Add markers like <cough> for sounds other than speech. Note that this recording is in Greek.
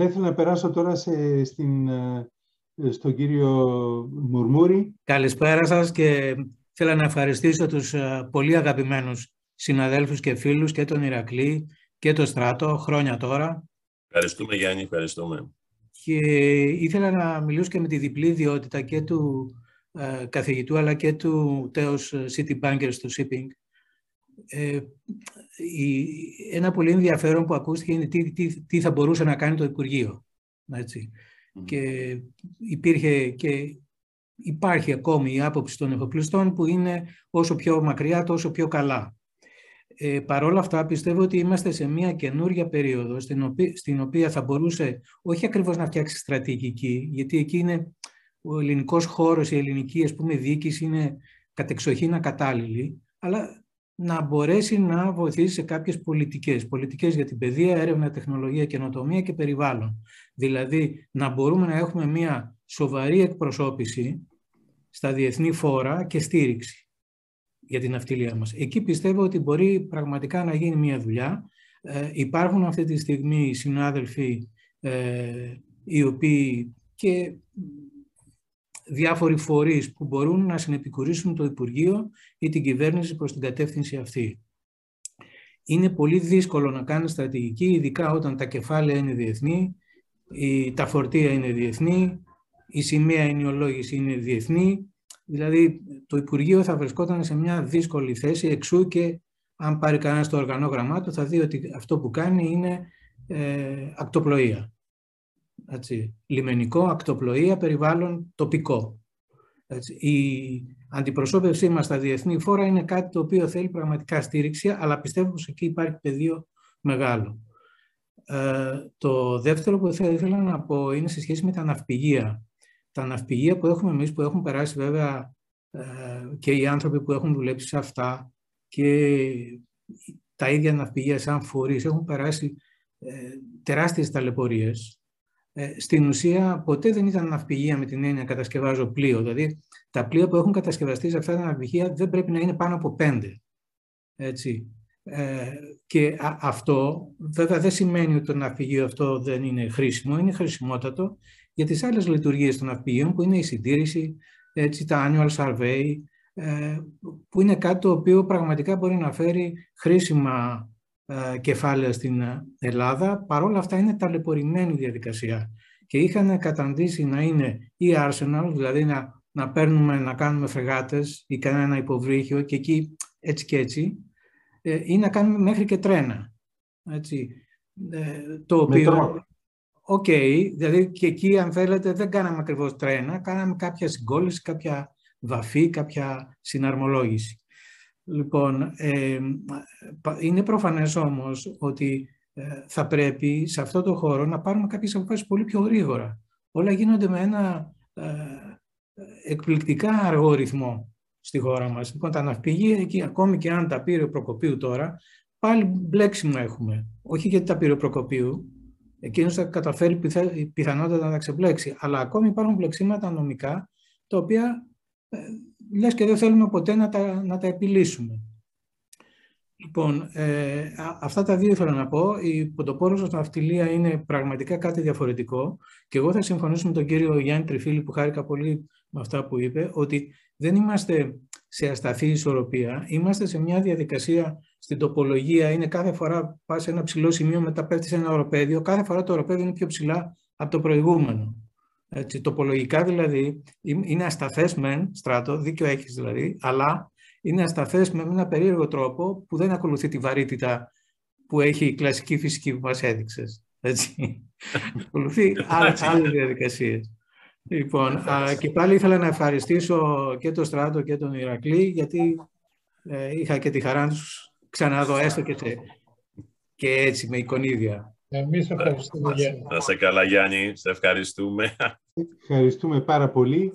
Θα ήθελα να περάσω τώρα σε, στην, ε, στον κύριο Μουρμούρη. Καλησπέρα σας και θέλω να ευχαριστήσω τους ε, πολύ αγαπημένους συναδέλφους και φίλους και τον Ηρακλή και το Στράτο, χρόνια τώρα. Ευχαριστούμε Γιάννη, ευχαριστούμε. Και ήθελα να μιλήσω και με τη διπλή ιδιότητα και του ε, καθηγητού αλλά και του τέος City Bankers του Shipping. Ε, η, ένα πολύ ενδιαφέρον που ακούστηκε είναι τι, τι, τι θα μπορούσε να κάνει το Υπουργείο. Έτσι. Και υπήρχε και υπάρχει ακόμη η άποψη των εφοπλιστών που είναι όσο πιο μακριά τόσο πιο καλά. Ε, Παρ' όλα αυτά πιστεύω ότι είμαστε σε μια καινούρια περίοδο στην οποία, στην οποία θα μπορούσε όχι ακριβώς να φτιάξει στρατηγική, γιατί εκεί είναι ο ελληνικός χώρος, η ελληνική ας πούμε, διοίκηση είναι κατεξοχήν ακατάλληλη, αλλά να μπορέσει να βοηθήσει σε κάποιες πολιτικές. Πολιτικές για την παιδεία, έρευνα, τεχνολογία, καινοτομία και περιβάλλον. Δηλαδή να μπορούμε να έχουμε μια σοβαρή εκπροσώπηση στα διεθνή φόρα και στήριξη για την αυτιλία μας. Εκεί πιστεύω ότι μπορεί πραγματικά να γίνει μια δουλειά. Ε, υπάρχουν αυτή τη στιγμή συνάδελφοι ε, οι οποίοι και διάφοροι φορείς που μπορούν να συνεπικουρήσουν το Υπουργείο ή την κυβέρνηση προς την κατεύθυνση αυτή. Είναι πολύ δύσκολο να κάνεις στρατηγική, ειδικά όταν τα κεφάλαια είναι διεθνή, τα φορτία είναι διεθνή, η σημαία ενοιολόγηση είναι διεθνή, δηλαδή το Υπουργείο θα βρισκόταν σε μια δύσκολη θέση εξού και αν πάρει κανένας το οργανόγραμμά του θα δει ότι αυτό που κάνει είναι ε, ακτοπλοεία έτσι, λιμενικό, ακτοπλοεία, περιβάλλον τοπικό. Έτσι. Η αντιπροσώπευσή μας στα διεθνή φόρα είναι κάτι το οποίο θέλει πραγματικά στήριξη, αλλά πιστεύω πως εκεί υπάρχει πεδίο μεγάλο. Ε, το δεύτερο που θα ήθελα να πω είναι σε σχέση με τα ναυπηγεία. Τα ναυπηγεία που έχουμε εμείς, που έχουν περάσει βέβαια ε, και οι άνθρωποι που έχουν δουλέψει σε αυτά και τα ίδια ναυπηγεία σαν φορείς έχουν περάσει ε, τεράστιες ταλαιπωρίες ε, στην ουσία ποτέ δεν ήταν ναυπηγεία με την έννοια κατασκευάζω πλοίο. Δηλαδή τα πλοία που έχουν κατασκευαστεί σε αυτά τα ναυπηγεία δεν πρέπει να είναι πάνω από πέντε. Έτσι. Ε, και αυτό βέβαια δεν σημαίνει ότι το ναυπηγείο αυτό δεν είναι χρήσιμο, είναι χρησιμότατο για τις άλλες λειτουργίες των ναυπηγείων που είναι η συντήρηση, έτσι, τα annual survey, ε, που είναι κάτι το οποίο πραγματικά μπορεί να φέρει χρήσιμα ε, κεφάλαια στην ε, Ελλάδα. Παρόλα αυτά είναι ταλαιπωρημένη διαδικασία και είχαν καταντήσει να είναι ή arsenal, δηλαδή να, να παίρνουμε, να κάνουμε φρεγάτες ή κανένα υποβρύχιο και εκεί έτσι και έτσι, ε, ή να κάνουμε μέχρι και τρένα. Έτσι. το οποίο... Ok, okay, δηλαδή και εκεί αν θέλετε δεν κάναμε ακριβώς τρένα, κάναμε κάποια συγκόλληση, κάποια βαφή, κάποια συναρμολόγηση. Λοιπόν, ε, είναι προφανές όμως ότι ε, θα πρέπει σε αυτό το χώρο να πάρουμε κάποιες αποφάσεις πολύ πιο γρήγορα. Όλα γίνονται με ένα ε, εκπληκτικά αργό ρυθμό στη χώρα μας. Λοιπόν, τα ναυπηγεία εκεί, ακόμη και αν τα πήρε ο Προκοπίου τώρα, πάλι μπλέξιμο έχουμε. Όχι γιατί τα πήρε ο Προκοπίου, εκείνος θα καταφέρει πιθανότατα να τα ξεμπλέξει, αλλά ακόμη υπάρχουν μπλεξίματα νομικά, τα οποία λες και δεν θέλουμε ποτέ να τα, να τα επιλύσουμε. Λοιπόν, ε, αυτά τα δύο ήθελα να πω. Η πρωτοπόρος στην αυτιλία είναι πραγματικά κάτι διαφορετικό και εγώ θα συμφωνήσω με τον κύριο Γιάννη Τριφίλη που χάρηκα πολύ με αυτά που είπε, ότι δεν είμαστε σε ασταθή ισορροπία, είμαστε σε μια διαδικασία στην τοπολογία, είναι κάθε φορά πας σε ένα ψηλό σημείο, μετά πέφτεις σε ένα οροπέδιο, κάθε φορά το οροπέδιο είναι πιο ψηλά από το προηγούμενο. Έτσι, τοπολογικά δηλαδή είναι ασταθές μεν, στράτο, δίκιο έχεις δηλαδή, αλλά είναι ασταθές με ένα περίεργο τρόπο που δεν ακολουθεί τη βαρύτητα που έχει η κλασική φυσική που μας έδειξες. Έτσι. <laughs> ακολουθεί άλλες, άλλες διαδικασίες. Λοιπόν, και πάλι ήθελα να ευχαριστήσω και τον Στράτο και τον Ηρακλή, γιατί ε, είχα και τη χαρά να τους ξαναδώ έστω και, <laughs> και έτσι με εικονίδια. Εμείς ευχαριστούμε. Να σε καλά Γιάννη, σε ευχαριστούμε. Ευχαριστούμε πάρα πολύ.